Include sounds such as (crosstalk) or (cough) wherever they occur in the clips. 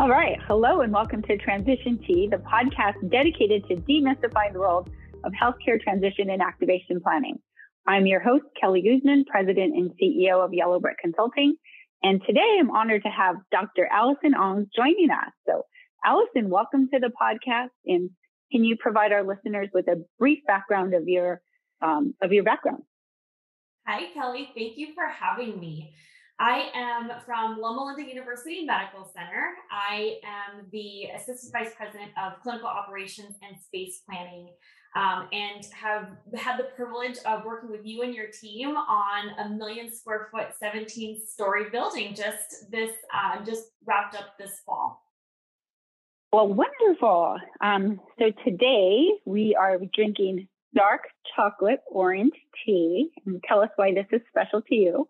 All right. Hello and welcome to Transition Tea, the podcast dedicated to demystifying the world of healthcare transition and activation planning. I'm your host, Kelly Guzman, President and CEO of Yellow Brick Consulting. And today I'm honored to have Dr. Allison Ong joining us. So, Allison, welcome to the podcast. And can you provide our listeners with a brief background of your um, of your background? Hi, Kelly. Thank you for having me. I am from Loma Linda University Medical Center. I am the Assistant Vice President of Clinical Operations and Space Planning um, and have had the privilege of working with you and your team on a million square foot, 17 story building just this, uh, just wrapped up this fall. Well, wonderful. Um, so today we are drinking dark chocolate orange tea. Tell us why this is special to you.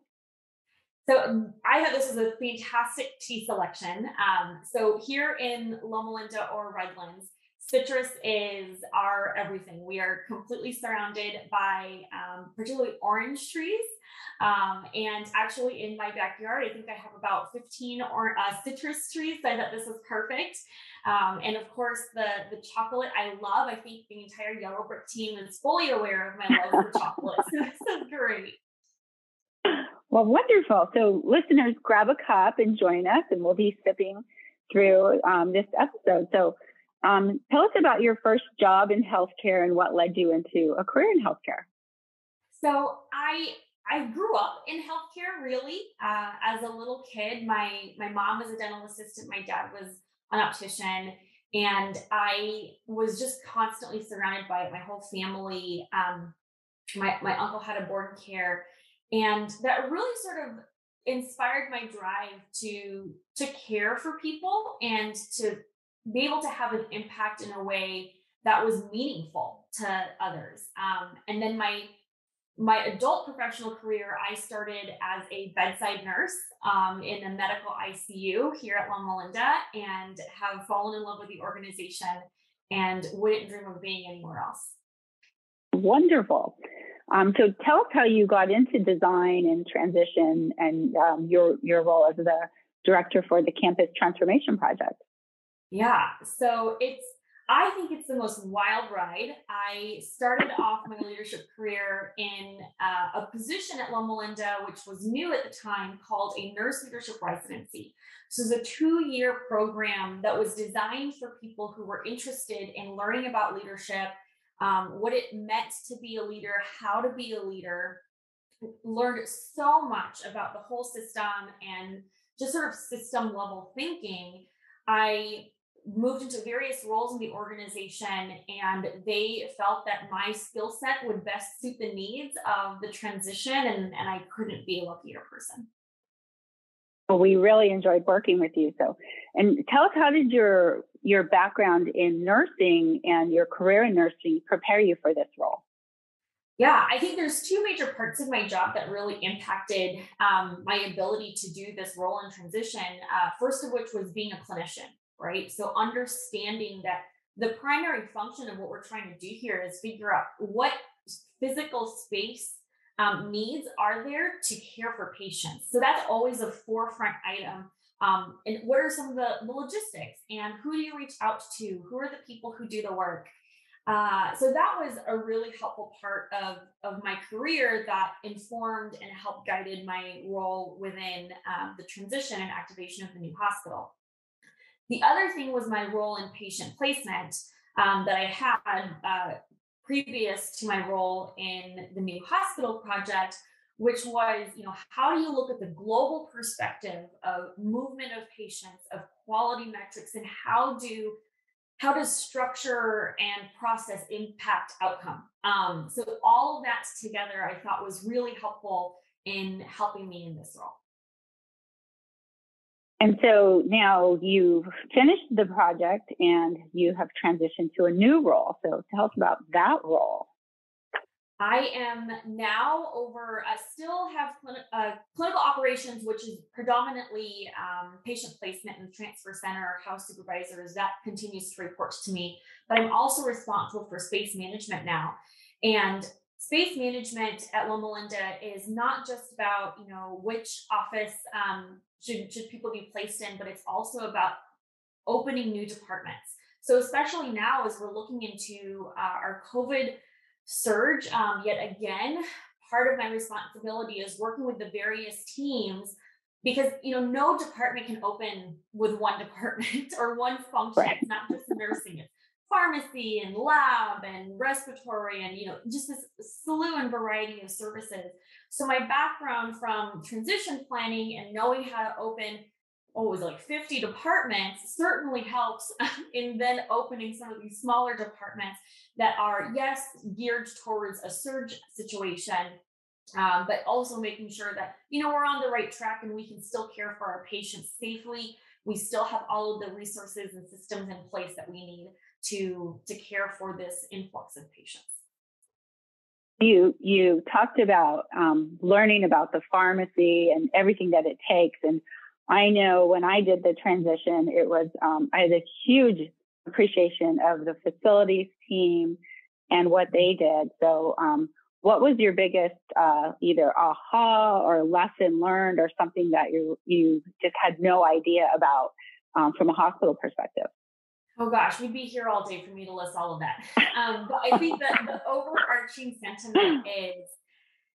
So um, I have this as a fantastic tea selection. Um, so here in Loma Linda or Redlands, citrus is our everything. We are completely surrounded by um, particularly orange trees. Um, and actually, in my backyard, I think I have about 15 or uh, citrus trees. So I thought this was perfect. Um, and of course, the the chocolate I love. I think the entire Yellow Brick team is fully aware of my love for (laughs) chocolate. So this is great. Well, wonderful. So, listeners, grab a cup and join us, and we'll be sipping through um, this episode. So, um, tell us about your first job in healthcare and what led you into a career in healthcare. So, I I grew up in healthcare really uh, as a little kid. My my mom was a dental assistant. My dad was an optician, and I was just constantly surrounded by it. My whole family. Um, my my uncle had a board care and that really sort of inspired my drive to to care for people and to be able to have an impact in a way that was meaningful to others. Um, and then my my adult professional career i started as a bedside nurse um, in a medical icu here at loma linda and have fallen in love with the organization and wouldn't dream of being anywhere else. Wonderful um, so tell us how you got into design and transition and um, your your role as the director for the campus transformation project. Yeah, so it's I think it's the most wild ride. I started off my leadership career in uh, a position at Loma Linda, which was new at the time, called a nurse leadership residency. So it's a two-year program that was designed for people who were interested in learning about leadership um, what it meant to be a leader, how to be a leader. Learned so much about the whole system and just sort of system level thinking. I moved into various roles in the organization and they felt that my skill set would best suit the needs of the transition and, and I couldn't be a luckier person. Well, we really enjoyed working with you. So, and tell us how did your your background in nursing and your career in nursing prepare you for this role? Yeah, I think there's two major parts of my job that really impacted um, my ability to do this role in transition. Uh, first of which was being a clinician, right? So understanding that the primary function of what we're trying to do here is figure out what physical space um, needs are there to care for patients. So that's always a forefront item um, and what are some of the, the, logistics and who do you reach out to? Who are the people who do the work? Uh, so that was a really helpful part of, of my career that informed and helped guided my role within um, the transition and activation of the new hospital. The other thing was my role in patient placement um, that I had uh, previous to my role in the new hospital project, which was, you know, how do you look at the global perspective of movement of patients, of quality metrics, and how do how does structure and process impact outcome? Um, so all of that together, I thought was really helpful in helping me in this role. And so now you've finished the project and you have transitioned to a new role. So tell us about that role. I am now over, I still have uh, clinical operations, which is predominantly um, patient placement and transfer center, house supervisors. That continues to report to me. But I'm also responsible for space management now. And space management at Loma Linda is not just about, you know, which office um, should, should people be placed in, but it's also about opening new departments. So especially now, as we're looking into uh, our COVID surge, um, yet again, part of my responsibility is working with the various teams because you know no department can open with one (laughs) department or one function. Right. It's not just nursing; it's pharmacy and lab and respiratory and you know just this slew and variety of services. So my background from transition planning and knowing how to open oh, it was like 50 departments certainly helps (laughs) in then opening some of these smaller departments that are, yes, geared towards a surge situation, um, but also making sure that, you know, we're on the right track and we can still care for our patients safely. We still have all of the resources and systems in place that we need to, to care for this influx of patients. You you talked about um, learning about the pharmacy and everything that it takes, and I know when I did the transition, it was, um, I had a huge appreciation of the facilities team and what they did. So, um, what was your biggest uh, either aha or lesson learned or something that you you just had no idea about um, from a hospital perspective? Oh gosh, we'd be here all day for me to list all of that. Um, but I think that the overarching sentiment (laughs) is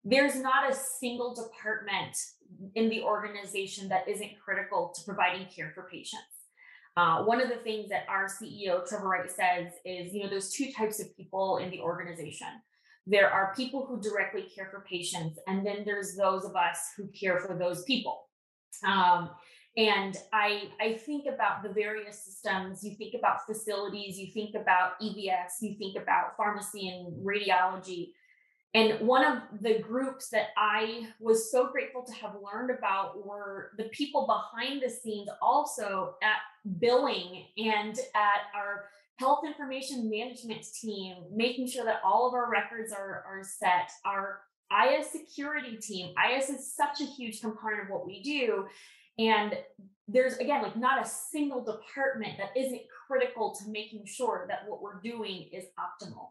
there's not a single department in the organization that isn't critical to providing care for patients. Uh, one of the things that our CEO, Trevor Wright, says is, you know, there's two types of people in the organization. There are people who directly care for patients, and then there's those of us who care for those people. Um, and I, I think about the various systems. You think about facilities, you think about EVS, you think about pharmacy and radiology. And one of the groups that I was so grateful to have learned about were the people behind the scenes, also at billing and at our health information management team, making sure that all of our records are, are set, our IS security team. IS is such a huge component of what we do. And there's again like not a single department that isn't critical to making sure that what we're doing is optimal.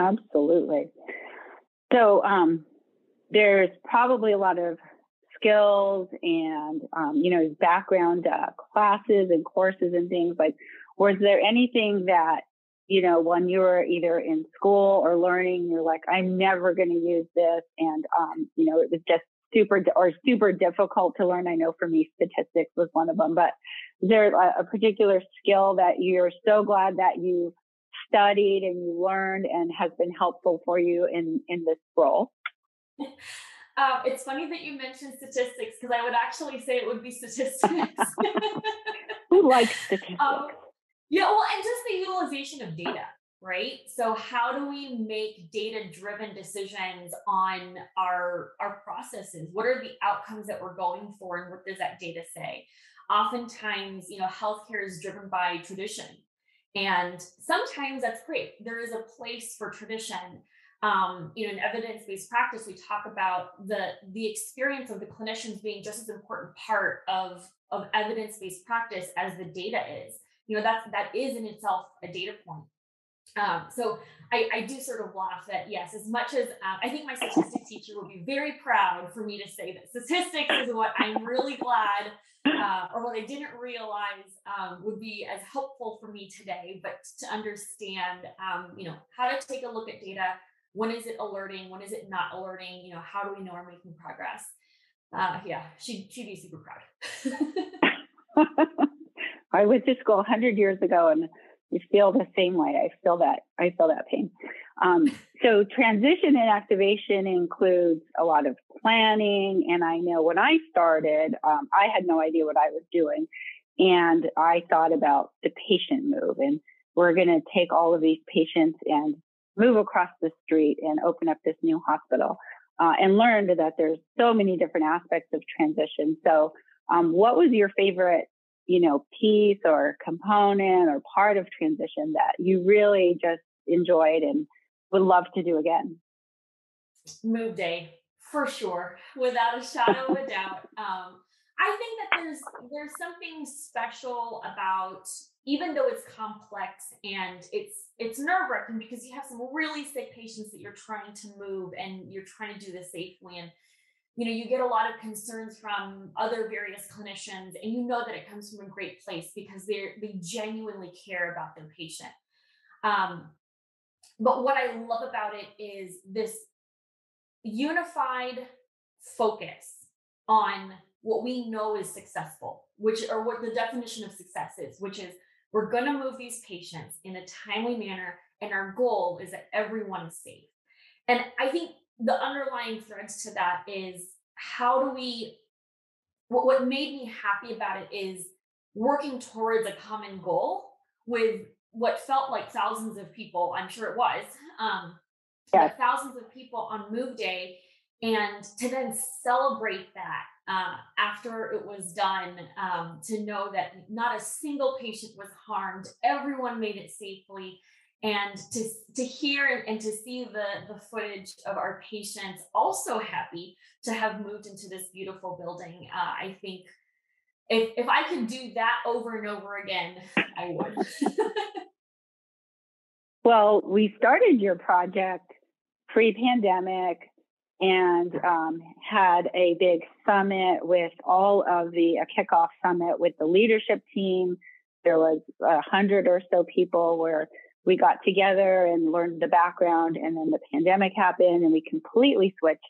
Absolutely. So um, there's probably a lot of skills and um, you know background uh, classes and courses and things like. Was there anything that you know when you were either in school or learning, you're like, I'm never going to use this, and um, you know it was just super or super difficult to learn. I know for me, statistics was one of them. But is there a, a particular skill that you're so glad that you studied and you learned and has been helpful for you in in this role? Uh, it's funny that you mentioned statistics because I would actually say it would be statistics. (laughs) Who likes (laughs) statistics? Um, yeah, well, and just the utilization of data, right? So how do we make data-driven decisions on our our processes? What are the outcomes that we're going for, and what does that data say? Oftentimes, you know, healthcare is driven by tradition and sometimes that's great. There is a place for tradition. Um, you know, in evidence-based practice, we talk about the the experience of the clinicians being just as important part of of evidence-based practice as the data is. You know, that's that is in itself a data point. Um, so I, I, do sort of laugh that yes, as much as um, I think my statistics teacher would be very proud for me to say that statistics is what I'm really glad uh, or what I didn't realize um, would be as helpful for me today, but to understand, um, you know, how to take a look at data. When is it alerting? When is it not alerting? You know, how do we know we're making progress? Uh, yeah, she, she'd be super proud. (laughs) (laughs) I went to school 100 years ago and you feel the same way. I feel that. I feel that pain. Um, so transition and activation includes a lot of planning. And I know when I started, um, I had no idea what I was doing. And I thought about the patient move and we're going to take all of these patients and move across the street and open up this new hospital. Uh, and learned that there's so many different aspects of transition. So, um, what was your favorite you know, piece or component or part of transition that you really just enjoyed and would love to do again? Move day, for sure, without a shadow of a doubt. Um, I think that there's there's something special about even though it's complex and it's it's nerve wracking because you have some really sick patients that you're trying to move and you're trying to do this safely and you know you get a lot of concerns from other various clinicians and you know that it comes from a great place because they they genuinely care about their patient. Um, but what i love about it is this unified focus on what we know is successful which or what the definition of success is which is we're going to move these patients in a timely manner and our goal is that everyone is safe. And i think the underlying threads to that is how do we what, what made me happy about it is working towards a common goal with what felt like thousands of people i'm sure it was um yes. thousands of people on move day and to then celebrate that uh, after it was done um, to know that not a single patient was harmed everyone made it safely and to to hear and to see the the footage of our patients also happy to have moved into this beautiful building uh, i think if if i could do that over and over again i would. (laughs) Well we started your project pre-pandemic and um, had a big summit with all of the a kickoff summit with the leadership team. There was a hundred or so people where we got together and learned the background and then the pandemic happened and we completely switched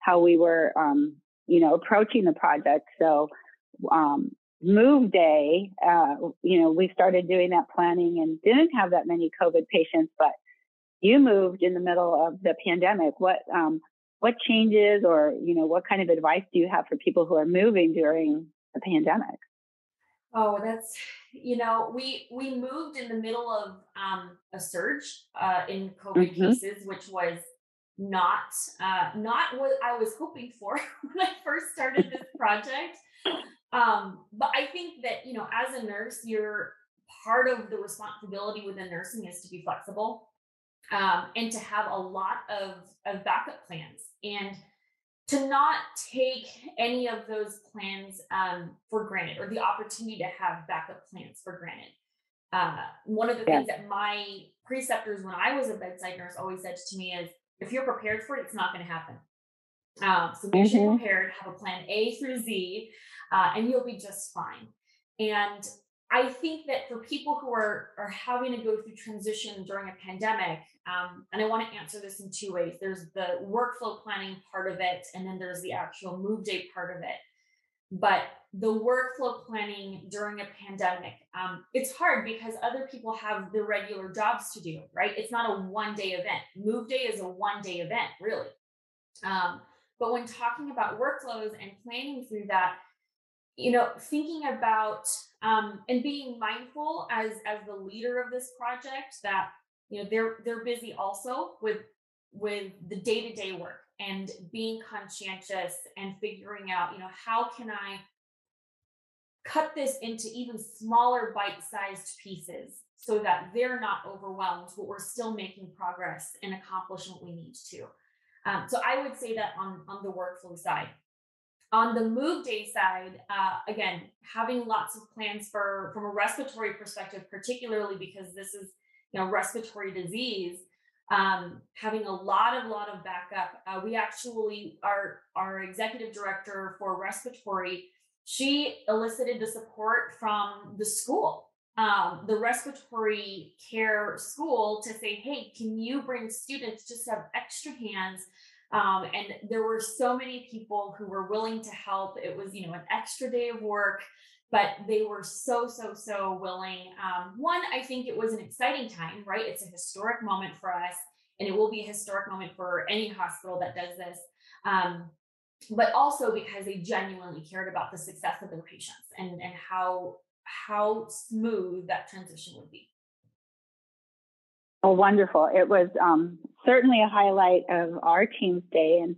how we were um, you know approaching the project. So um, move day uh, you know we started doing that planning and didn't have that many covid patients but you moved in the middle of the pandemic. What um, what changes or you know what kind of advice do you have for people who are moving during the pandemic Oh, that's you know we we moved in the middle of um, a surge uh, in COVID mm-hmm. cases, which was not uh, not what I was hoping for (laughs) when I first started this (laughs) project. Um, but I think that you know, as a nurse, you're part of the responsibility within nursing is to be flexible um, and to have a lot of of backup plans and to not take any of those plans um, for granted or the opportunity to have backup plans for granted. Uh, one of the yeah. things that my preceptors, when I was a bedside nurse, always said to me is, if you're prepared for it, it's not going to happen. Um, so make mm-hmm. sure you're prepared, have a plan A through Z, uh, and you'll be just fine. And I think that for people who are are having to go through transition during a pandemic, um, and I want to answer this in two ways. There's the workflow planning part of it, and then there's the actual move day part of it. But the workflow planning during a pandemic, um, it's hard because other people have the regular jobs to do, right? It's not a one day event. Move day is a one day event, really. Um, but when talking about workflows and planning through that, you know thinking about um, and being mindful as as the leader of this project that you know they're they're busy also with with the day-to-day work and being conscientious and figuring out you know how can i cut this into even smaller bite-sized pieces so that they're not overwhelmed but we're still making progress and accomplishing what we need to. Um, so i would say that on on the workflow side on the move day side, uh, again, having lots of plans for from a respiratory perspective, particularly because this is you know respiratory disease, um, having a lot of lot of backup. Uh, we actually our our executive director for respiratory, she elicited the support from the school. Um, the respiratory care school to say, hey, can you bring students just have extra hands um, and there were so many people who were willing to help. It was, you know, an extra day of work, but they were so, so, so willing. Um, one, I think it was an exciting time, right? It's a historic moment for us, and it will be a historic moment for any hospital that does this. Um, but also because they genuinely cared about the success of their patients and, and how how smooth that transition would be. Oh, wonderful. It was um, certainly a highlight of our team's day and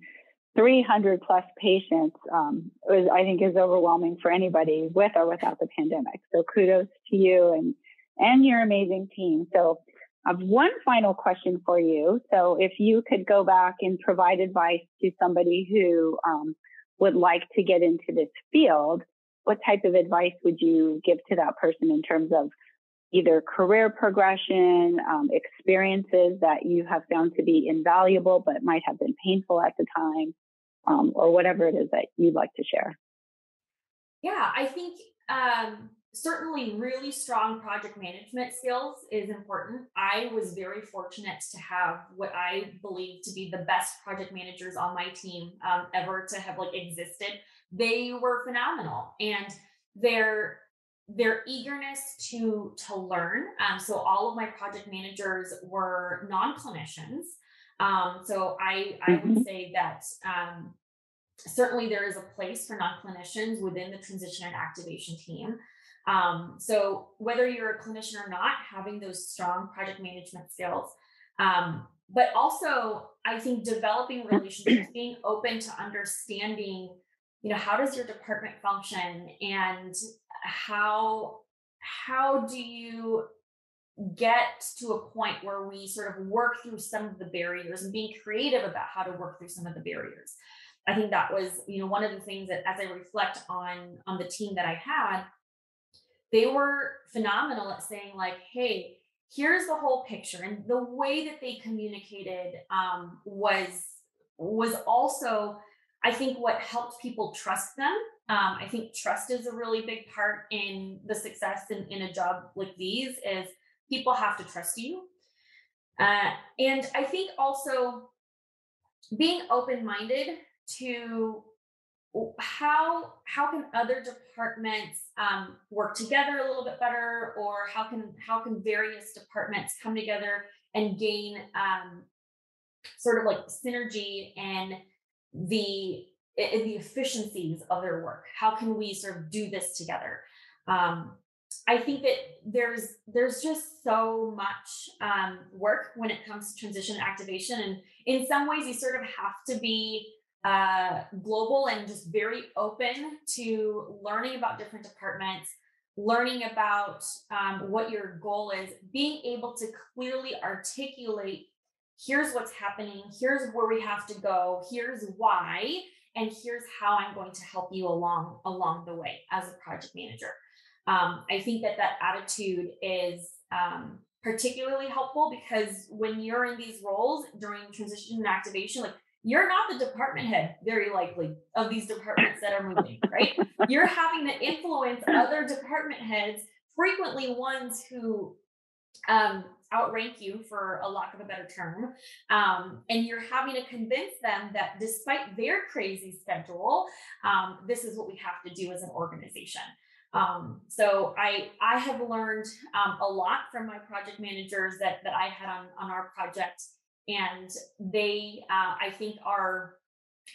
300 plus patients um, was, I think, is overwhelming for anybody with or without the pandemic. So kudos to you and, and your amazing team. So I have one final question for you. So if you could go back and provide advice to somebody who um, would like to get into this field, what type of advice would you give to that person in terms of either career progression, um, experiences that you have found to be invaluable but might have been painful at the time. um, or whatever it is that you'd like to share. Yeah, I think um, certainly really strong project management skills is important. I was very fortunate to have what I believe to be the best project managers on my team um, ever to have like existed. They were phenomenal and their their eagerness to to learn. Um, so all of my project managers were non-clinicians. Um, so I I mm-hmm. would say that um, certainly there is a place for non-clinicians within the transition and activation team. Um, so whether you're a clinician or not, having those strong project management skills, um, but also I think developing relationships, (clears throat) being open to understanding, you know, how does your department function and how how do you get to a point where we sort of work through some of the barriers and being creative about how to work through some of the barriers. I think that was, you know, one of the things that as I reflect on on the team that I had, they were phenomenal at saying like hey here's the whole picture and the way that they communicated um, was was also i think what helped people trust them um, i think trust is a really big part in the success in, in a job like these is people have to trust you. Uh, and i think also being open-minded to how how can other departments um, work together a little bit better or how can how can various departments come together and gain um, sort of like synergy and the the efficiencies of their work. How can we sort of do this together? Um, i think that there's there's just so much um, work when it comes to transition activation and in some ways you sort of have to be uh, global and just very open to learning about different departments, learning about um, what your goal is, being able to clearly articulate here's what's happening, here's where we have to go, here's why, and here's how I'm going to help you along along the way as a project manager. Um, I think that that attitude is um, particularly helpful because when you're in these roles during transition and activation, like you're not the department head, very likely, of these departments that are moving, (laughs) right? you're having to influence other department heads, frequently ones who um, outrank you, for a lack of a better term. Um, and you're having to convince them that despite their crazy schedule, um, this is what we have to do as an organization. Um, so I I have learned um, a lot from my project managers that that I had on on our project and they uh, i think are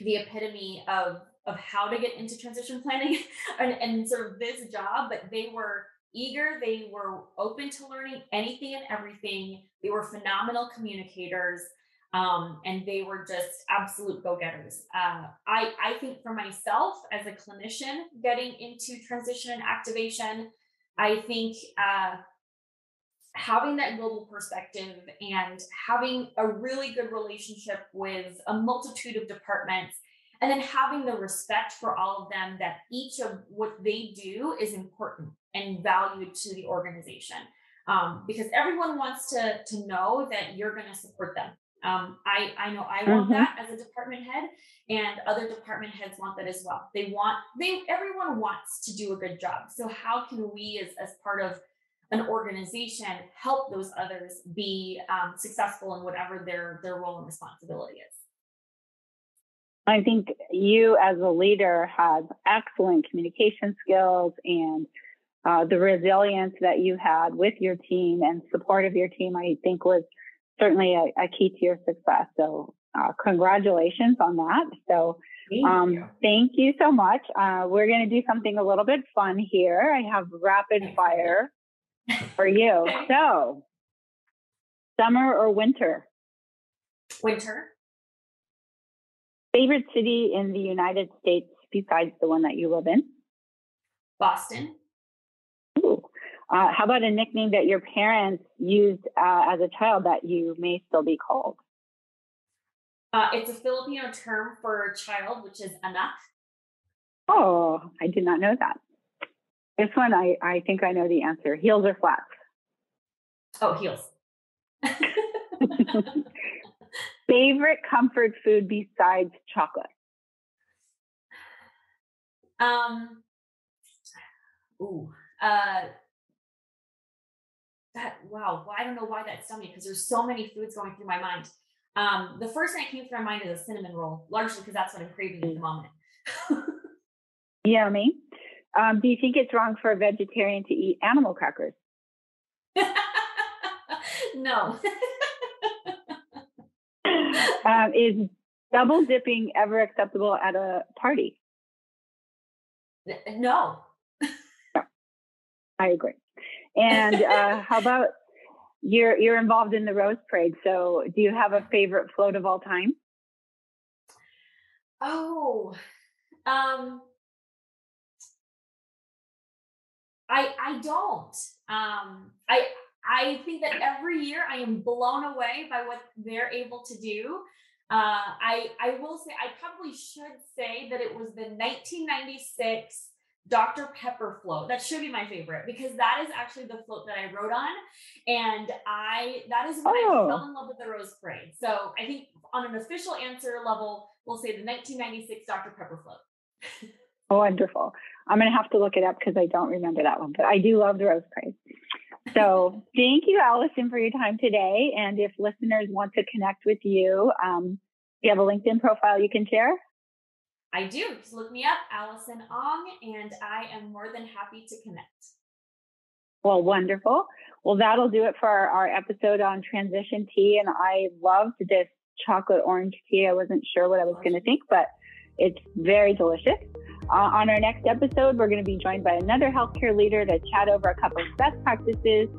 the epitome of of how to get into transition planning (laughs) and, and sort of this job but they were eager. They were open to learning anything and everything. They were phenomenal communicators um, and they were just absolute go-getters. Uh, I, I think for myself as a clinician getting into transition and activation i think uh, having that global perspective and having a really good relationship with a multitude of departments and then having the respect for all of them that each of what they do is important and valued to the organization um, because everyone wants to to know that you're going to support them um, I, I know I want mm-hmm. that as a department head and other department heads want that as well. They want, they, everyone wants to do a good job. So how can we as, as part of an organization help those others be um, successful in whatever their their role and responsibility is i think you as a leader have excellent communication skills and uh, the resilience that you had with your team and support of your team i think was certainly a, a key to your success so uh, congratulations on that so Thank, um, you. thank you so much. Uh, we're going to do something a little bit fun here. I have rapid fire for you. (laughs) So, summer or winter? Winter. Favorite city in the United States besides the one that you live in? Boston. Uh, how about a nickname that your parents used uh, as a child that you may still be called? Uh, it's a Filipino term for child, which is anak. Oh, I did not know that. This one, I, I think I know the answer. Heels or flats? Oh, heels. (laughs) (laughs) Favorite comfort food besides chocolate? Um, ooh, uh, that wow. Well, I don't know why that stumped me because there's so many foods going through my mind. Um, the first thing that came through my mind is a cinnamon roll, largely because that's what I'm craving at the moment. (laughs) Yummy. Um, do you think it's wrong for a vegetarian to eat animal crackers? (laughs) no. (laughs) um, is double dipping ever acceptable at a party? No. no. I agree. And uh, how about you're you're involved in the Rose Parade? So, do you have a favorite float of all time? Oh, um, I I don't. Um, I I think that every year I am blown away by what they're able to do. Uh, I I will say I probably should say that it was the 1996 Dr. Pepper float. That should be my favorite because that is actually the float that I rode on, and I that is when oh. I fell in love with the Rose Parade. So I think on an official answer level, we'll say the 1996 Dr. Pepper float. oh, wonderful! I'm gonna have to look it up because I don't remember that one, but I do love the Rose Parade. So (laughs) thank you, Allison, for your time today. And if listeners want to connect with you, um, you have a LinkedIn profile you can share? I do. Just look me up, Allison Ong, and I am more than happy to connect. Well, wonderful. Well, that'll do it for our, our episode on transition tea. And I loved this chocolate orange tea. I wasn't sure what I was going to think, but it's very delicious. Uh, on our next episode, we're going to be joined by another healthcare leader to chat over a couple of best practices,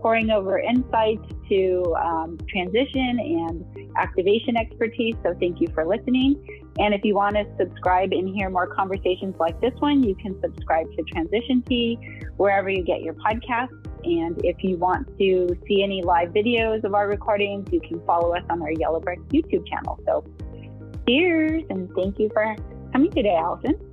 pouring over insights to um, transition and activation expertise. So thank you for listening. And if you want to subscribe and hear more conversations like this one, you can subscribe to Transition Tea wherever you get your podcasts. And if you want to see any live videos of our recordings, you can follow us on our Yellow Brick YouTube channel. So cheers and thank you for coming today, Allison.